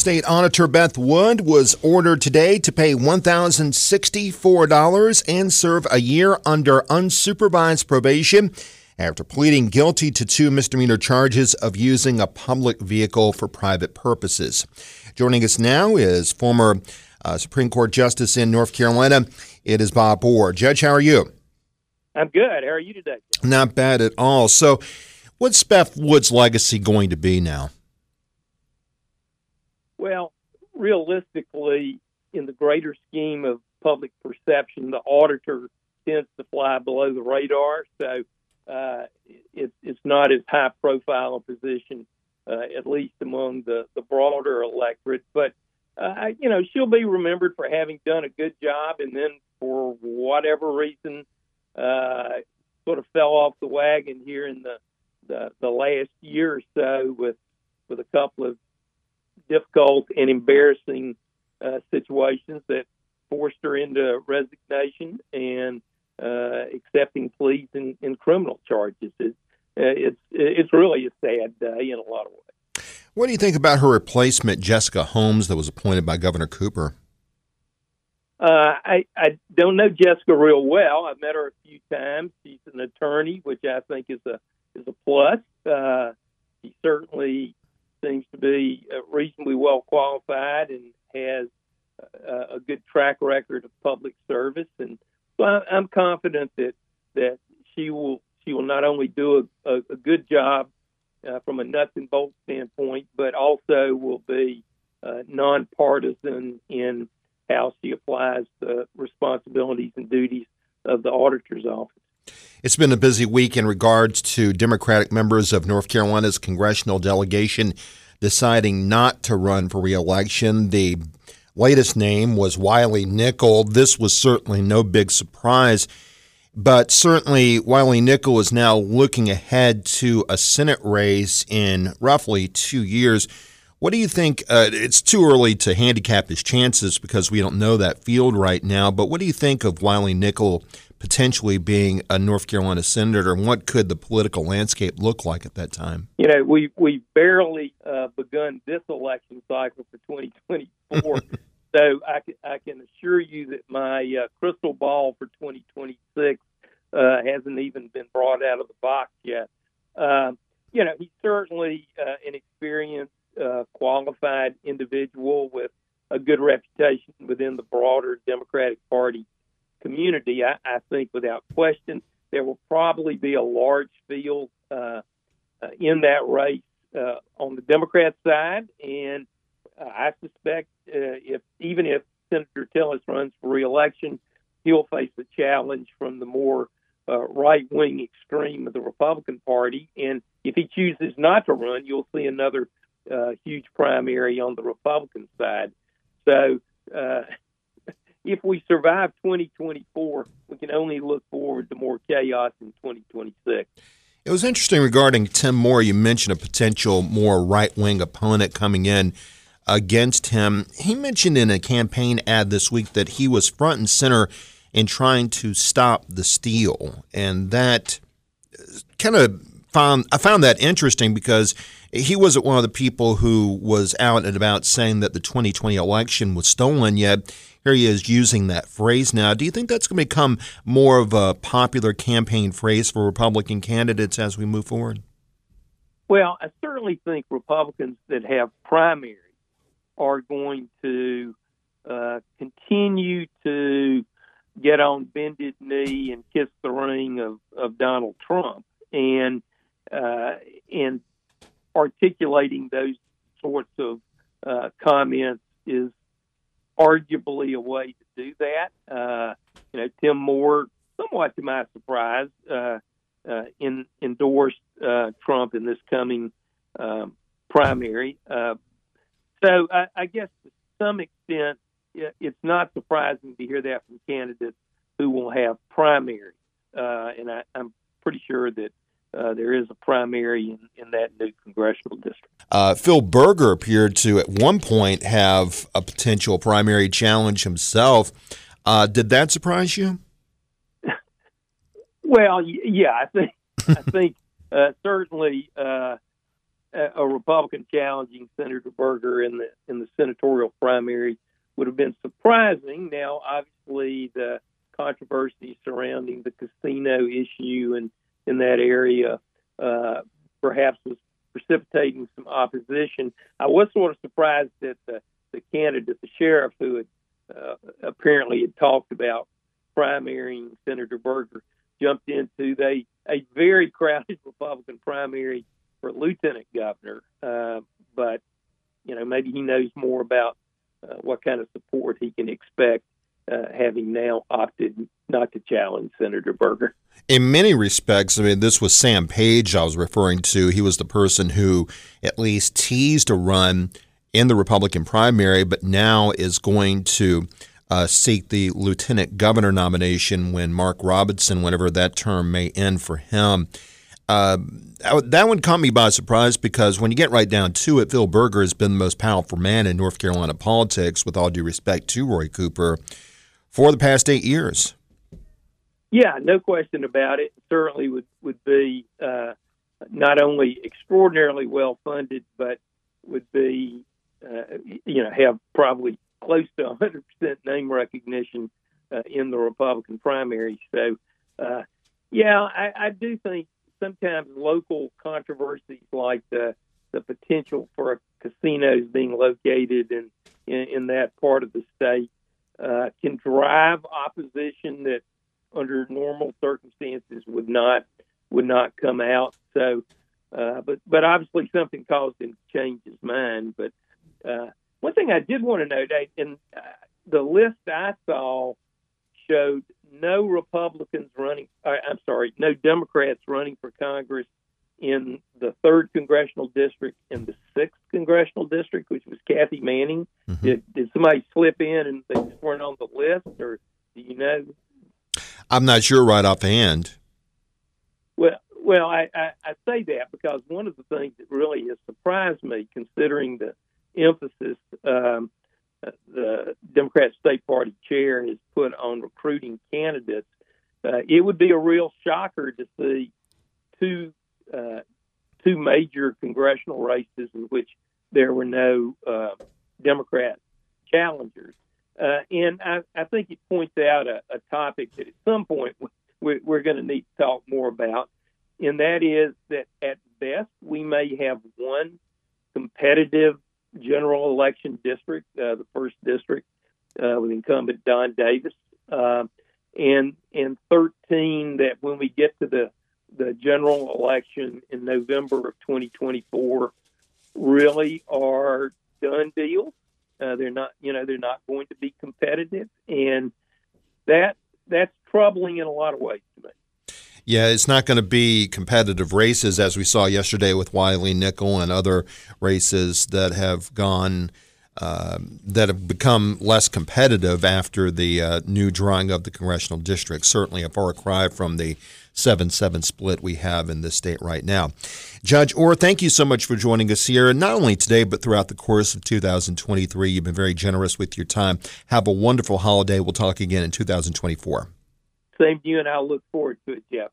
State Auditor Beth Wood was ordered today to pay $1,064 and serve a year under unsupervised probation after pleading guilty to two misdemeanor charges of using a public vehicle for private purposes. Joining us now is former uh, Supreme Court Justice in North Carolina. It is Bob Orr. Judge, how are you? I'm good. How are you today? Not bad at all. So, what's Beth Wood's legacy going to be now? Well, realistically, in the greater scheme of public perception, the auditor tends to fly below the radar. So uh, it, it's not as high profile a position, uh, at least among the, the broader electorate. But, uh, you know, she'll be remembered for having done a good job and then for whatever reason uh, sort of fell off the wagon here in the, the, the last year or so with, with a couple of difficult and embarrassing uh, situations that forced her into resignation and uh, accepting pleas and, in criminal charges. It, uh, it's it's really a sad day in a lot of ways. What do you think about her replacement, Jessica Holmes, that was appointed by Governor Cooper? Uh, I I don't know Jessica real well. I've met her a few times. She's an attorney, which I think is a is a plus. Uh, she certainly seems to be uh, reasonably well qualified and has a, a good track record of public service. And so I, am confident that that she will she will not only do a, a, a good job uh, from a nuts and bolts standpoint, but also will be uh, nonpartisan in how she applies the responsibilities and duties of the auditor's office. It's been a busy week in regards to Democratic members of North Carolina's congressional delegation deciding not to run for reelection. The latest name was Wiley Nickel. This was certainly no big surprise, but certainly Wiley Nickel is now looking ahead to a Senate race in roughly two years. What do you think? Uh, it's too early to handicap his chances because we don't know that field right now, but what do you think of Wiley Nickel potentially being a North Carolina senator, and what could the political landscape look like at that time? You know, we we barely uh, begun this election cycle for 2024, so I can, I can assure you that my uh, crystal ball for 2026 uh, hasn't even been brought out of the box yet. Um, you know, he's certainly uh, an experienced, uh, qualified individual with a good reputation within the broader Democratic Party community, I, I think without question. There will probably be a large field uh, uh, in that race uh, on the Democrat side, and uh, I suspect uh, if even if Senator Tillis runs for reelection, he'll face a challenge from the more uh, right wing extreme of the Republican Party, and if he chooses not to run, you'll see another huge primary on the Republican side. So if we survive 2024, we can only look forward to more chaos in 2026. It was interesting regarding Tim Moore. You mentioned a potential more right wing opponent coming in against him. He mentioned in a campaign ad this week that he was front and center in trying to stop the steal. And that kind of found I found that interesting because he wasn't one of the people who was out and about saying that the 2020 election was stolen yet here he is using that phrase now. Do you think that's going to become more of a popular campaign phrase for Republican candidates as we move forward? Well, I certainly think Republicans that have primaries are going to uh, continue to get on bended knee and kiss the ring of, of Donald Trump, and uh, and articulating those sorts of uh, comments is arguably a way to do that. Uh, you know, Tim Moore, somewhat to my surprise, uh, uh, in, endorsed uh, Trump in this coming um, primary. So I, I guess to some extent, it's not surprising to hear that from candidates who will have primaries. And I, I'm pretty sure that uh, there is a primary in, in that new congressional district. Uh, Phil Berger appeared to, at one point, have a potential primary challenge himself. Uh, did that surprise you? well, yeah, I think I think uh, certainly uh, a Republican challenging Senator Berger in the in the senatorial primary would have been surprising. Now, obviously, the controversy surrounding the casino issue and in that area uh, perhaps was precipitating some opposition. I was sort of surprised that the, the candidate, the sheriff, who had uh, apparently had talked about primarying Senator Berger, jumped into they a very crowded Republican primary for lieutenant governor. Uh, but you know, maybe he knows more about uh, what kind of support he can expect, uh, having now opted not to challenge Senator Berger. In many respects, I mean, this was Sam Page I was referring to. He was the person who at least teased a run in the Republican primary, but now is going to uh, seek the lieutenant governor nomination when Mark Robinson, whenever that term may end for him. Uh, that one caught me by surprise because when you get right down to it, Phil Berger has been the most powerful man in North Carolina politics, with all due respect to Roy Cooper, for the past eight years. Yeah, no question about it. Certainly would would be uh, not only extraordinarily well funded, but would be uh, you know have probably close to 100 percent name recognition uh, in the Republican primary. So, uh, yeah, I, I do think sometimes local controversies like the the potential for a casinos being located in in, in that part of the state uh, can drive opposition that under normal circumstances would not would not come out. So, uh, but but obviously something caused him to change his mind. But uh, one thing I did want to note, in uh, the list I saw showed no Republicans running. Uh, I'm sorry, no Democrats running for Congress in the third congressional district and the sixth congressional district, which was Kathy Manning. Mm-hmm. Did, did somebody slip in and they just weren't on the list, or do you know? I'm not sure right offhand. Well, well, I, I, I say that because one of the things that really has surprised me, considering the emphasis um, the Democrat State Party chair has put on recruiting candidates, uh, it would be a real shocker to see two uh, two major congressional races in which there were no uh, Democrat challengers. Uh, and I, I, think it points out a, a, topic that at some point we're, we're going to need to talk more about, and that is that at best we may have one competitive general election district, uh, the first district uh, with incumbent Don Davis, uh, and and 13 that when we get to the the general election in November of 2024 really are done deals. Uh, they're not, you know, they're not going to be competitive, and that that's troubling in a lot of ways to me. Yeah, it's not going to be competitive races as we saw yesterday with Wiley Nickel and other races that have gone. Uh, that have become less competitive after the uh, new drawing of the congressional district. Certainly a far cry from the 7 7 split we have in this state right now. Judge Orr, thank you so much for joining us here, and not only today, but throughout the course of 2023. You've been very generous with your time. Have a wonderful holiday. We'll talk again in 2024. Same to you, and I'll look forward to it, Jeff.